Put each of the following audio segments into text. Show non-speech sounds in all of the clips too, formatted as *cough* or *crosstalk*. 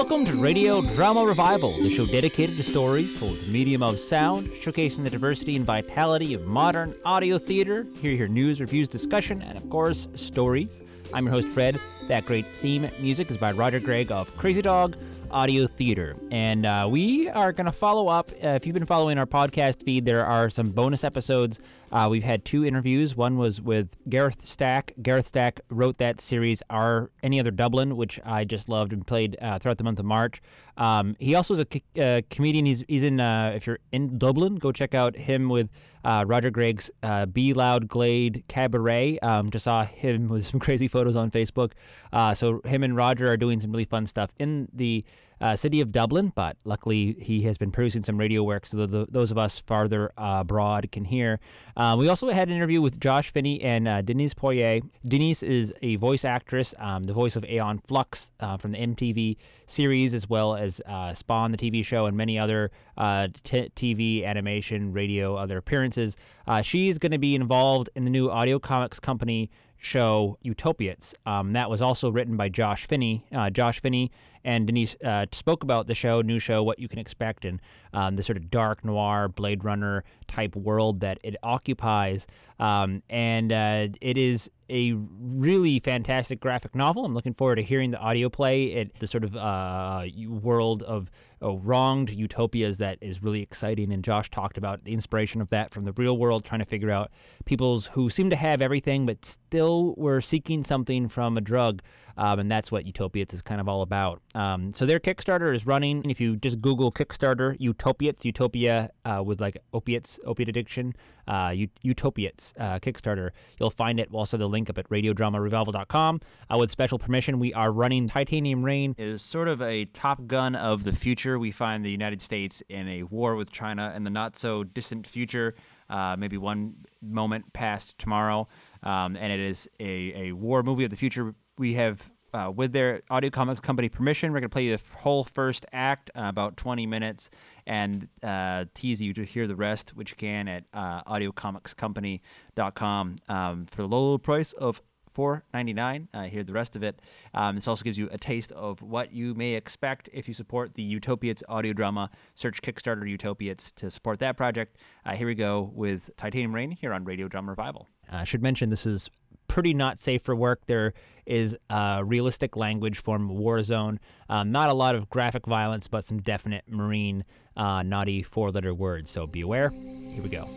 welcome to Radio Drama Revival, the show dedicated to stories told the medium of sound, showcasing the diversity and vitality of modern audio theater. Here you hear news, reviews, discussion, and of course, stories. I'm your host, Fred. That great theme music is by Roger Gregg of Crazy Dog Audio Theater. And uh, we are going to follow up. Uh, if you've been following our podcast feed, there are some bonus episodes. Uh, we've had two interviews. One was with Gareth Stack. Gareth Stack wrote that series, Our Any Other Dublin, which I just loved and played uh, throughout the month of March. Um, he also is a uh, comedian. He's, he's in, uh, if you're in Dublin, go check out him with Uh, Roger Gregg's uh, Be Loud Glade Cabaret. Um, just saw him *laughs* with some crazy photos on Facebook. Uh, so him and Roger are doing some really fun stuff in the uh, city of Dublin, but luckily he has been producing some radio work so the, those of us farther uh, abroad can hear. Um, we also had an interview with Josh Finney and uh, Denise Poirier. Denise is a voice actress, um, the voice of Aeon Flux uh, from the MTV series, as well as uh, Spawn, the TV show, and many other uh, t- TV, animation, radio, other appearances. she's going to be involved in the new audio comics company show Utopiates. Um, that was also written by Josh Finney. Uh, Josh Finney and Denise uh, spoke about the show, new show, what you can expect, and um, the sort of dark noir Blade Runner type world that it occupies. Um, and uh, it is a really fantastic graphic novel. I'm looking forward to hearing the audio play. It the sort of uh, world of oh, wronged utopias that is really exciting. And Josh talked about the inspiration of that from the real world, trying to figure out peoples who seem to have everything but still were seeking something from a drug. Um, and that's what Utopiates is kind of all about. Um, so their Kickstarter is running. If you just Google Kickstarter Utopiates, Utopia uh, with like opiates, opiate addiction, uh, Utopiates uh, Kickstarter, you'll find it. We'll also the link up at radiodramarevival.com. Uh, with special permission, we are running Titanium Rain. It is sort of a Top Gun of the future. We find the United States in a war with China in the not so distant future, uh, maybe one moment past tomorrow. Um, and it is a, a war movie of the future we have uh, with their audio comics company permission, we're going to play you the whole first act, uh, about 20 minutes, and uh, tease you to hear the rest, which you can at uh, audiocomicscompany.com um, for the low, low price of $4.99. Uh, hear the rest of it. Um, this also gives you a taste of what you may expect if you support the Utopiates audio drama. Search Kickstarter Utopiates to support that project. Uh, here we go with Titanium Rain here on Radio Drama Revival. I should mention this is pretty not safe for work. There is realistic language from Warzone. Um, not a lot of graphic violence, but some definite marine uh, naughty four letter words. So be aware. Here we go.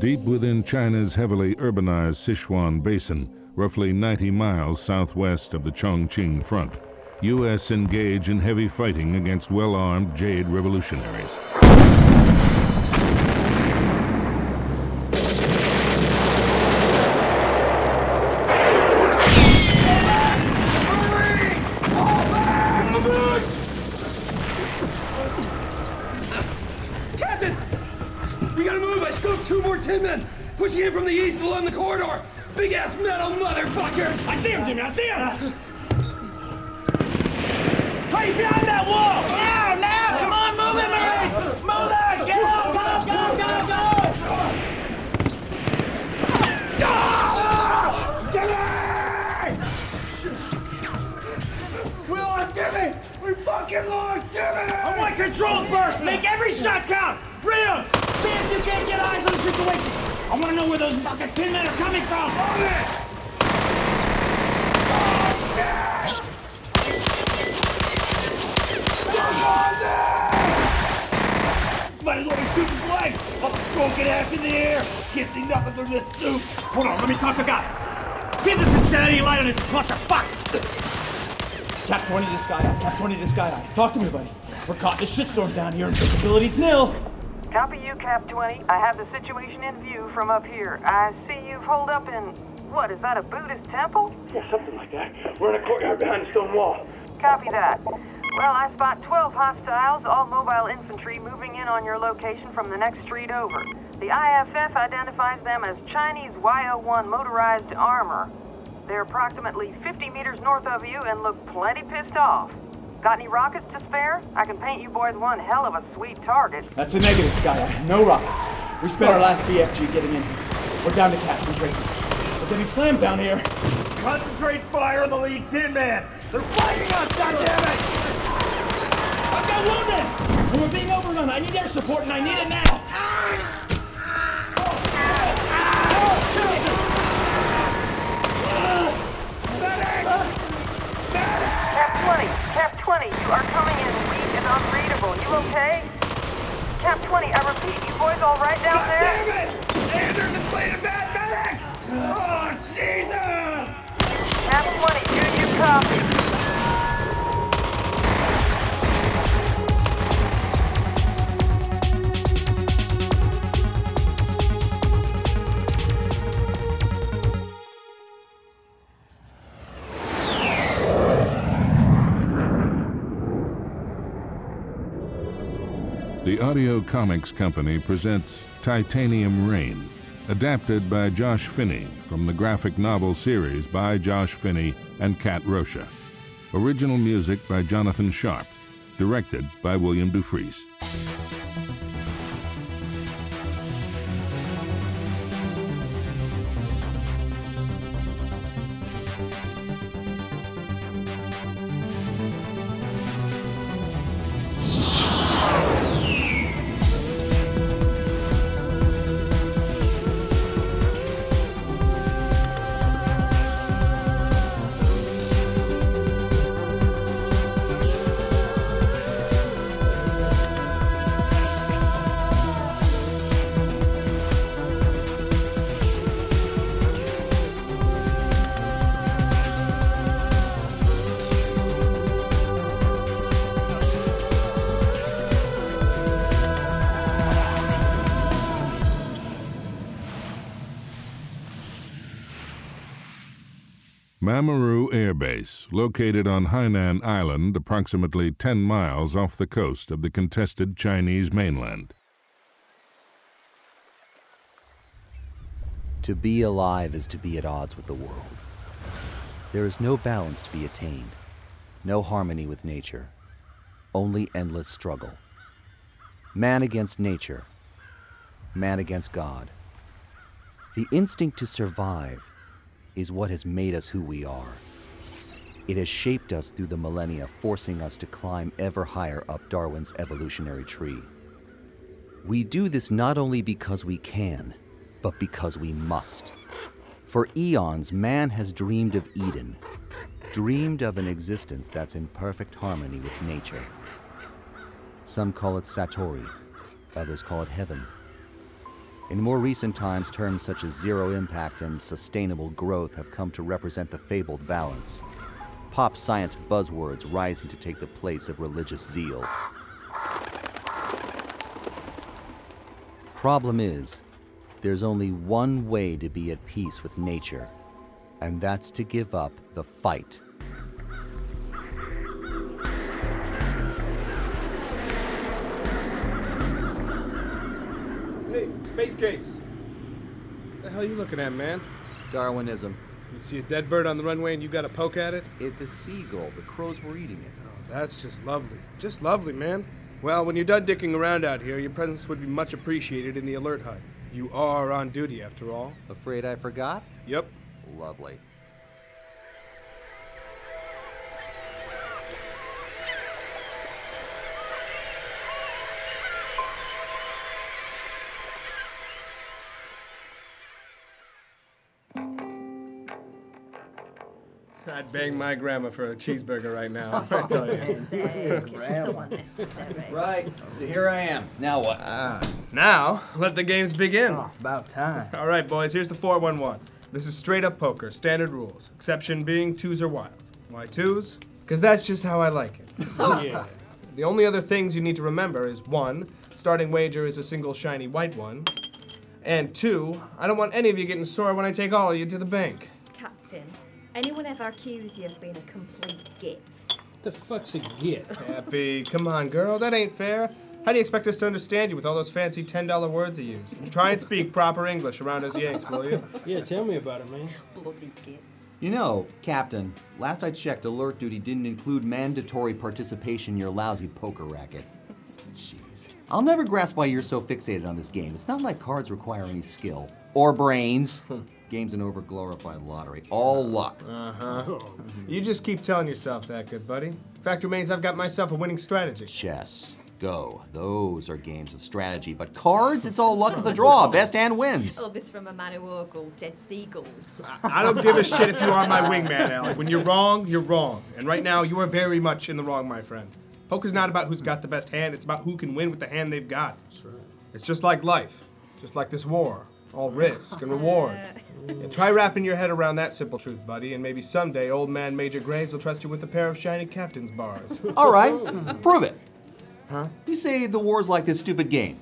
Deep within China's heavily urbanized Sichuan Basin, roughly 90 miles southwest of the Chongqing Front, U.S. engage in heavy fighting against well armed Jade revolutionaries. Captain! We gotta move! I scoped two more tin men! Pushing in from the east along the corridor! Big ass metal motherfuckers! I see him, Jimmy! I see him! Hey, behind that wall! Now, now! Come on, move it, Murray! Move it! Get out! Go, go, go, go! Jimmy! We lost Jimmy! We fucking lost Jimmy! I want control first! Make every shot count! Rios, see if you can't get eyes on the situation! I want to know where those fucking tin men are coming from! On it! Oh, shit! Might as well be shooting blanks! I'll smoking ash in the air! Can't see nothing through this soup! Hold on, let me talk to guy. See this any light on this cluster. Fuck! Cap 20 to sky eye. Cap 20 to sky eye. Talk to me, buddy. We're caught in a shitstorm down here and visibility's nil. Copy you, Cap 20. I have the situation in view from up here. I see you've holed up in. What, is that a Buddhist temple? Yeah, something like that. We're in a courtyard behind a stone wall. Copy that. Well, I spot 12 hostiles, all mobile infantry, moving in on your location from the next street over. The IFF identifies them as Chinese Y01 motorized armor. They're approximately 50 meters north of you and look plenty pissed off. Got any rockets to spare? I can paint you boys one hell of a sweet target. That's a negative, Sky. No rockets. We spent our last BFG getting in. Here. We're down to caps and tracers. We're getting slammed down here. Concentrate fire on the lead tin man. They're fighting us, goddammit! Got wounded! And we're being overrun. I need air support and I need it now. Cap 20, Cap 20, you are coming in weak and unreadable. You okay? Cap 20, I repeat, you boys all right down there? Damn it! Anders is playing a bad medic! Oh, Jesus! Cap 20, do you copy? The Audio Comics Company presents Titanium Rain, adapted by Josh Finney from the graphic novel series by Josh Finney and Kat Rocha. Original music by Jonathan Sharp, directed by William Dufris. Mamaru Air Base, located on Hainan Island, approximately 10 miles off the coast of the contested Chinese mainland. To be alive is to be at odds with the world. There is no balance to be attained, no harmony with nature, only endless struggle. Man against nature, man against God. The instinct to survive is what has made us who we are. It has shaped us through the millennia, forcing us to climb ever higher up Darwin's evolutionary tree. We do this not only because we can, but because we must. For eons, man has dreamed of Eden, dreamed of an existence that's in perfect harmony with nature. Some call it Satori, others call it heaven. In more recent times, terms such as zero impact and sustainable growth have come to represent the fabled balance. Pop science buzzwords rising to take the place of religious zeal. Problem is, there's only one way to be at peace with nature, and that's to give up the fight. Space case. The hell are you looking at, man? Darwinism. You see a dead bird on the runway and you got to poke at it? It's a seagull. The crows were eating it. Oh, that's just lovely. Just lovely, man. Well, when you're done dicking around out here, your presence would be much appreciated in the alert hut. You are on duty, after all. Afraid I forgot? Yep. Lovely. I'd bang my grandma for a cheeseburger right now. I *laughs* tell you. so unnecessary. Right. So here I am. Now what? Ah. Now, let the games begin. Oh, about time. All right, boys, here's the 411. This is straight up poker, standard rules. Exception being twos are wild. Why twos? Because that's just how I like it. *laughs* Oh, yeah. The only other things you need to remember is one, starting wager is a single shiny white one. And two, I don't want any of you getting sore when I take all of you to the bank. Captain, anyone ever accuse you of being a complete git? The fuck's a git? Happy, come on, girl, that ain't fair. How do you expect us to understand you with all those fancy $10 words you use? Try and speak proper English around us Yanks, will you? Yeah, tell me about it, man. Bloody gits. You know, Captain, last I checked, alert duty didn't include mandatory participation in your lousy poker racket. Jeez. I'll never grasp why you're so fixated on this game. It's not like cards require any skill. or brains. Game's an over glorified lottery. All luck. Uh huh. *laughs* You just keep telling yourself that, good buddy. Fact remains, I've got myself a winning strategy. Chess. Go. Those are games of strategy. But cards, it's all luck of the draw. Best hand wins. Oh, this from a man who ogles dead seagulls. I don't give a shit if you are my wingman, Alec. When you're wrong, you're wrong. And right now, you are very much in the wrong, my friend. Poker's not about who's got the best hand, it's about who can win with the hand they've got. That's right. It's just like life, just like this war. All risk and reward. *laughs* And try wrapping your head around that simple truth, buddy, and maybe someday old man Major Graves will trust you with a pair of shiny captain's bars. *laughs* All right, *laughs* prove it. Huh? You say the war's like this stupid game.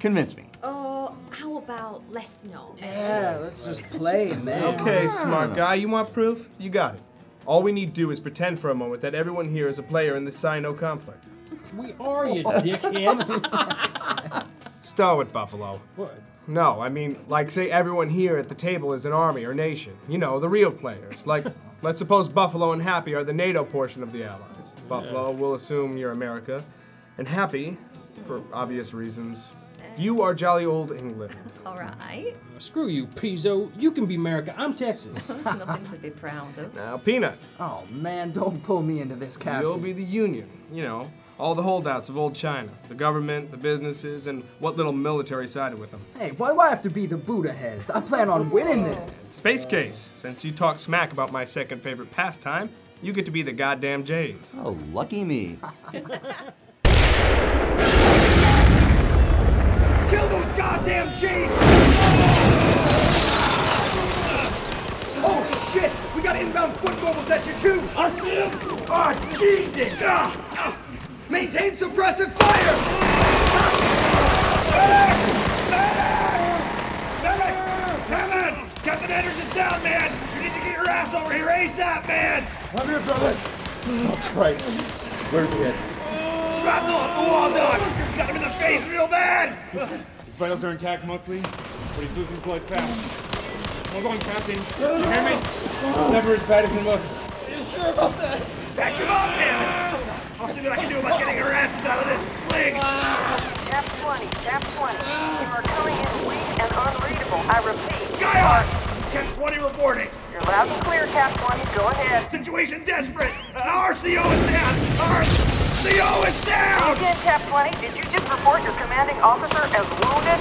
Convince me. Oh, how about let's not? Yeah, let's just play, man. Okay, smart guy, you want proof? You got it. All we need to do is pretend for a moment that everyone here is a player in this Sino conflict. We are, you dickhead. Stow it, Buffalo. what? No, I mean, like, say everyone here at the table is an army or nation. You know, the real players. Like, *laughs* let's suppose Buffalo and Happy are the NATO portion of the Allies. Buffalo will assume you're America, and Happy, for obvious reasons, you are jolly old England. *laughs* All right. Uh, screw you, Pizzo. You can be America. I'm Texas. *laughs* That's nothing to be proud of. Now, Peanut, Oh man, don't pull me into this, Captain. you'll be the Union. You know, all the holdouts of old China, the government, the businesses, and what little military sided with them. Hey, why do I have to be the Buddha heads? I plan on winning this. Space Case, since you talk smack about my second favorite pastime, you get to be the goddamn Jades. Oh, lucky me. *laughs* Kill those goddamn Jades! Oh shit! We got inbound foot mobiles at you too! I see him! Oh Jesus! Ah, ah. Maintain suppressive fire! Kevin! Captain Anderson's down, man! You need to get your ass over here ASAP, man! I'm here, brother! Oh Christ. Where's he at? Shrapnel off the wall, Doc! Got him in the face real bad! His vitals are intact mostly, but he's losing blood fast. Hold on, Captain. You hear me? It's never as bad as it looks. You sure about that? Back him up, man! I'll see what I can do about getting her asses out of this sling! Cap 20, Cap 20. You are coming in weak and unreadable. I repeat. Skyhawk! Cap 20 reporting. You're loud and clear, Cap 20. Go ahead. Situation desperate. Uh, RCO is down. RCO is down. Again, Cap 20. Did you just report your commanding officer as wounded?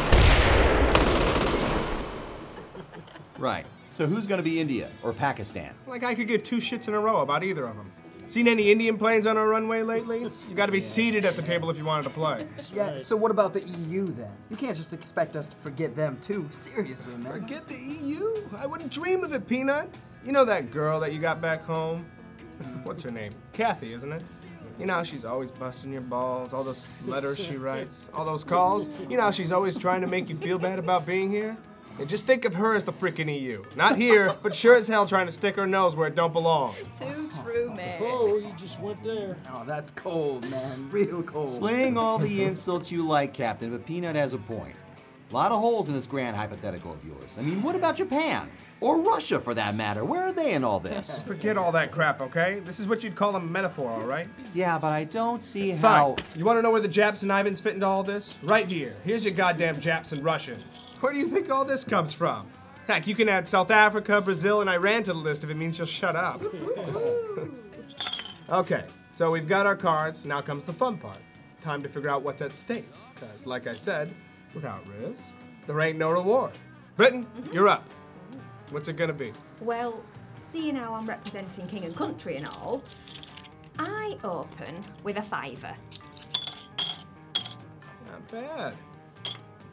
Right. So who's gonna be India or Pakistan? Like I could get two shits in a row about either of them. Seen any Indian planes on our runway lately? You gotta be seated at the table if you wanted to play. Yeah, so what about the EU then? You can't just expect us to forget them too. Seriously, man. Forget the EU? I wouldn't dream of it, Peanut. You know that girl that you got back home? Mm-hmm. What's her name? Kathy, isn't it? You know she's always busting your balls, all those letters she writes, all those calls. You know she's always trying to make you feel bad about being here? And just think of her as the freaking EU. Not here, but sure as hell trying to stick her nose where it don't belong. Too true, man. Oh, you just went there. Oh, that's cold, man. Real cold. Sling all the insults you like, Captain, but Peanut has a point. A lot of holes in this grand hypothetical of yours. I mean, what about Japan? Or Russia, for that matter? Where are they in all this? *laughs* Forget all that crap, okay? This is what you'd call a metaphor, all right? Yeah, but I don't see how. You want to know where the Japs and Ivans fit into all this? Right here. Here's your goddamn Japs and Russians. Where do you think all this comes from? Heck, you can add South Africa, Brazil, and Iran to the list if it means you'll shut up. *laughs* okay, so we've got our cards. Now comes the fun part. Time to figure out what's at stake. Because, like I said, without risk, there ain't no reward. Britain, mm-hmm. you're up. What's it gonna be? Well, seeing how I'm representing king and country and all, I open with a fiver. Not bad.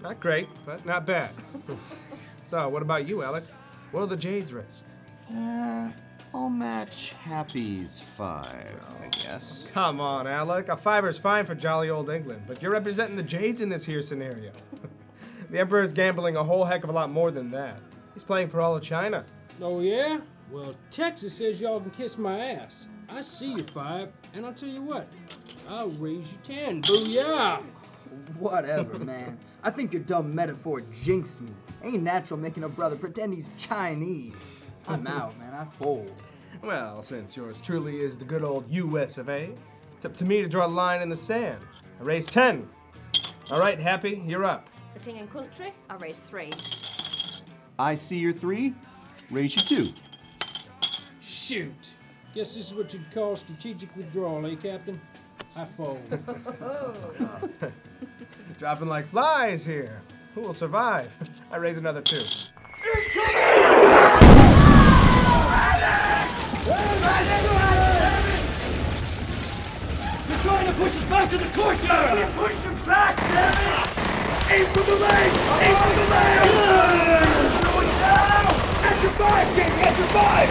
Not great, but not bad. *laughs* so, what about you, Alec? What are the Jades risk? Uh, I'll match Happy's five, I guess. Come on, Alec. A fiver's fine for jolly old England, but you're representing the Jades in this here scenario. *laughs* the Emperor's gambling a whole heck of a lot more than that. He's playing for all of China. Oh, yeah? Well, Texas says y'all can kiss my ass. I see you five, and I'll tell you what, I'll raise you ten. Booyah! Whatever, *laughs* man. I think your dumb metaphor jinxed me. Ain't natural making a brother pretend he's Chinese. I'm *laughs* out, man. I fold. Well, since yours truly is the good old US of A, it's up to me to draw a line in the sand. I raise 10. All right, Happy, you're up. For king and country, I raise three. I see your three, raise your two. Shoot. Guess this is what you'd call strategic withdrawal, eh, Captain? I fold. *laughs* Dropping like flies here. Who will survive? I raise another two. You're trying to push us back to the courtyard! You pushed us back, damn it! Aim for the legs! Aim for the legs! At your five, Jamie! At your five!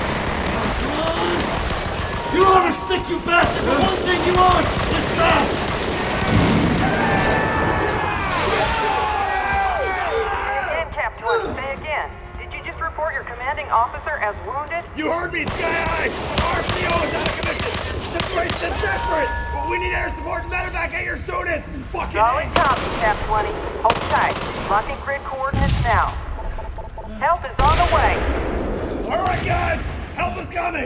You are a stick, you bastard! The one thing you are is fast! Captain, One, say again. Did you just report your commanding officer as wounded? You heard me, Sky Eye! RCO is out of commission! Situation is desperate! But we need air support and medevac at your soonest! Fucking Solid copy, Cap 20. Hold tight. Locking grid coordinates now. Help is on the way. All right, guys! Help is coming!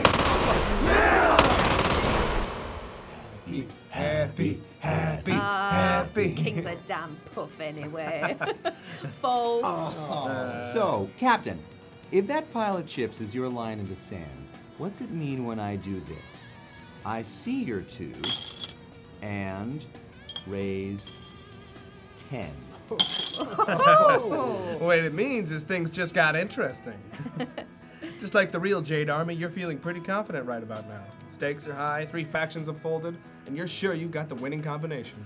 Happy, happy, Ah, happy. King's a damn puff anyway. *laughs* Fold. So, Captain, if that pile of chips is your line in the sand, what's it mean when I do this? I see your two and raise ten. *laughs* *laughs* what it means is things just got interesting. Just like the real Jade Army, you're feeling pretty confident right about now. Stakes are high, three factions have folded, and you're sure you've got the winning combination.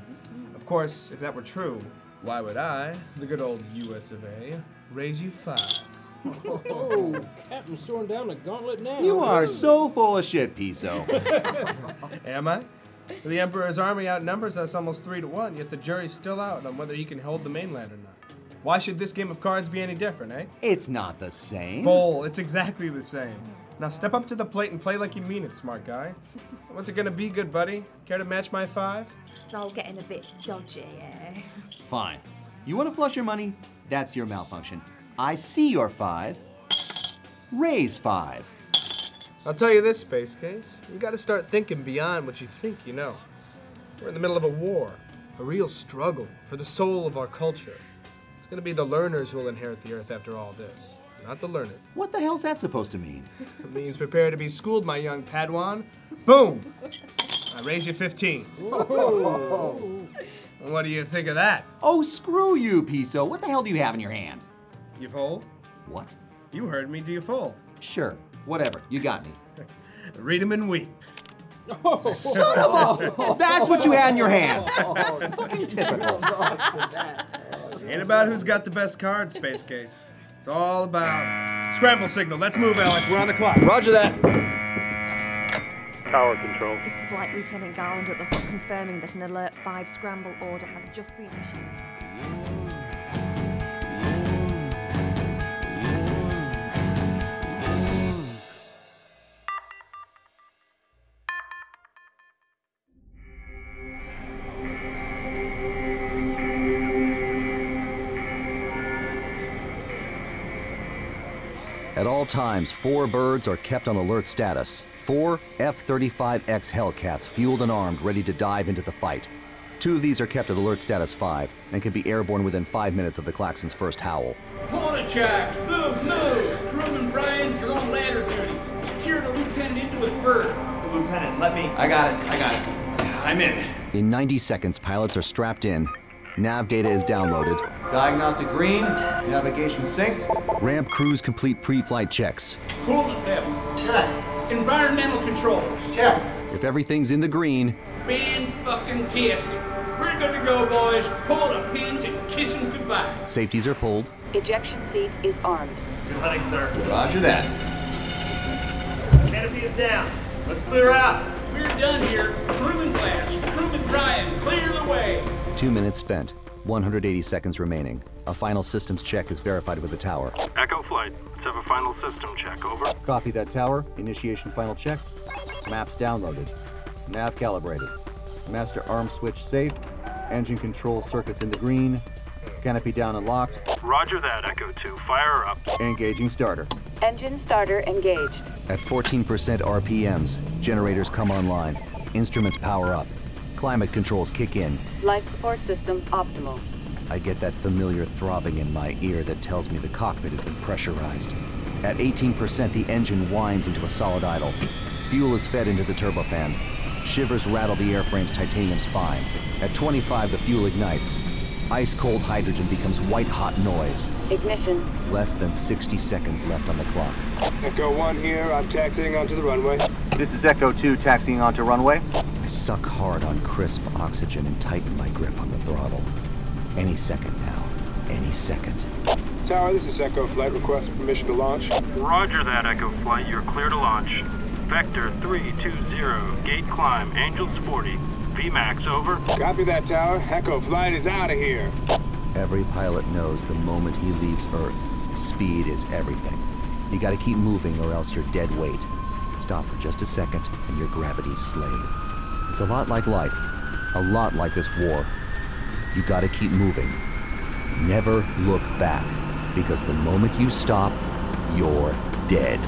Of course, if that were true, why would I, the good old US of A, raise you five? oh, Captain's throwing down the gauntlet now. You are so full of shit, Piso. *laughs* Am I? The Emperor's army outnumbers us almost three to one, yet the jury's still out on whether he can hold the mainland or not. Why should this game of cards be any different, eh? It's not the same. Bull, it's exactly the same. Now step up to the plate and play like you mean it, smart guy. So what's it gonna be, good buddy? Care to match my five? It's all getting a bit dodgy, eh? Fine. You want to flush your money? That's your malfunction. I see your five. Raise five. I'll tell you this, Space Case. You gotta start thinking beyond what you think you know. We're in the middle of a war, a real struggle for the soul of our culture. It's gonna be the learners who will inherit the Earth after all this, not the learned. What the hell's that supposed to mean? It means prepare to be schooled, my young Padawan. Boom! I raise you 15. And what do you think of that? Oh, screw you, Piso. What the hell do you have in your hand? You fold? What? You heard me. Do you fold? Sure. Whatever. You got me. *laughs* Read 'em and weep. Son of a! *laughs* That's what you had in your hand. *laughs* Fucking typical. Ain't about who's got the best card, in Space Case. It's all about scramble signal. Let's move, Alex. We're on the clock. Roger that. Tower control. This is Flight Lieutenant Garland at the Hook confirming that an Alert 5 scramble order has just been issued. At all times, four birds are kept on alert status. Four F 35X Hellcats, fueled and armed, ready to dive into the fight. Two of these are kept at alert status 5 and can be airborne within five minutes of the klaxon's first howl. Quarter checks. Move, move. Crewman Brian, you're on ladder duty. Secure the lieutenant into his berth. Lieutenant, let me. I got it. I got it. I'm in. In 90 seconds, pilots are strapped in, nav data is downloaded, Diagnostic green. Navigation synced. ramp crews complete pre flight checks. Coolant level. Check. Environmental controls. Check. If everything's in the green, Been fucking tested. We're good to go, boys. Pull the pins and kiss 'em goodbye. safeties are pulled, Ejection seat is armed. Good hunting, sir. Roger that. Canopy is down. Let's clear out. We're done here. Crewman class. Crewman Brian, clear the way. two minutes spent, 180 seconds remaining. A final systems check is verified with the tower. Echo Flight, let's have a final system check. Over. Copy that tower. Initiation final check. Maps downloaded. Nav calibrated. Master arm switch safe. Engine control circuits in the green. Canopy down and locked. Roger that, Echo 2. Fire up. Engaging starter. Engine starter engaged. At 14% RPMs, generators come online. Instruments power up. Climate controls kick in. Life support system optimal. I get that familiar throbbing in my ear that tells me the cockpit has been pressurized. At 18%, the engine winds into a solid idle. Fuel is fed into the turbofan. Shivers rattle the airframe's titanium spine. At 25, the fuel ignites. Ice cold hydrogen becomes white hot noise. Ignition. Less than 60 seconds left on the clock. Echo 1 here. I'm taxiing onto the runway. This is Echo 2 taxiing onto runway. I suck hard on crisp oxygen and tighten my grip on the throttle. Any second now. Any second. Tower, this is Echo Flight. Request permission to launch. Roger that, Echo Flight. You're clear to launch. Vector 320, gate climb, Angels 40. VMAX, over. Copy that, Tower. Echo Flight is out of here. Every pilot knows the moment he leaves Earth, speed is everything. You gotta keep moving or else you're dead weight. Stop for just a second and you're gravity's slave. It's a lot like life, a lot like this war. You gotta keep moving. Never look back, because the moment you stop, you're dead.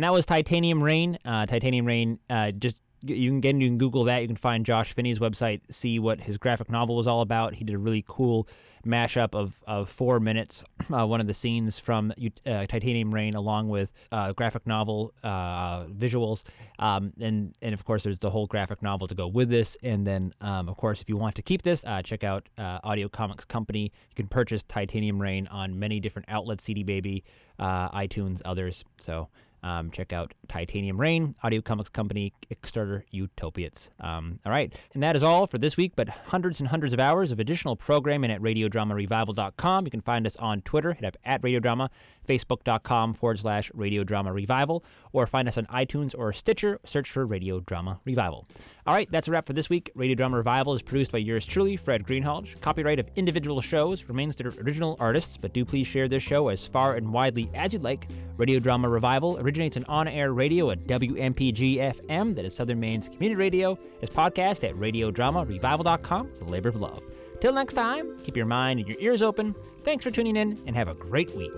And that was Titanium Rain. Uh, Titanium Rain, uh, just you can get you can Google that. You can find Josh Finney's website, see what his graphic novel was all about. He did a really cool mashup of, of four minutes, uh, one of the scenes from uh, Titanium Rain, along with uh, graphic novel uh, visuals, um, and and of course there's the whole graphic novel to go with this. And then um, of course if you want to keep this, uh, check out uh, Audio Comics Company. You can purchase Titanium Rain on many different outlets, CD Baby, iTunes, others. So. Um, check out Titanium Rain, Audio Comics Company, Kickstarter, Utopiates. Um, all right, and that is all for this week, but hundreds and hundreds of hours of additional programming at RadioDramaRevival.com. You can find us on Twitter, hit up at Radiodrama, Facebook.com forward slash Radiodrama Revival, or find us on iTunes or Stitcher, search for Radio Drama Revival. All right, that's a wrap for this week. Radio Drama Revival is produced by yours truly, Fred Greenhalgh. Copyright of individual shows remains to original artists, but do please share this show as far and widely as you'd like. Radio Drama Revival originates in on-air radio at WMPG FM, that is Southern Maine's community radio, is podcast at radiodramarevival.com. It's a labor of love. Till next time, keep your mind and your ears open. Thanks for tuning in, and have a great week.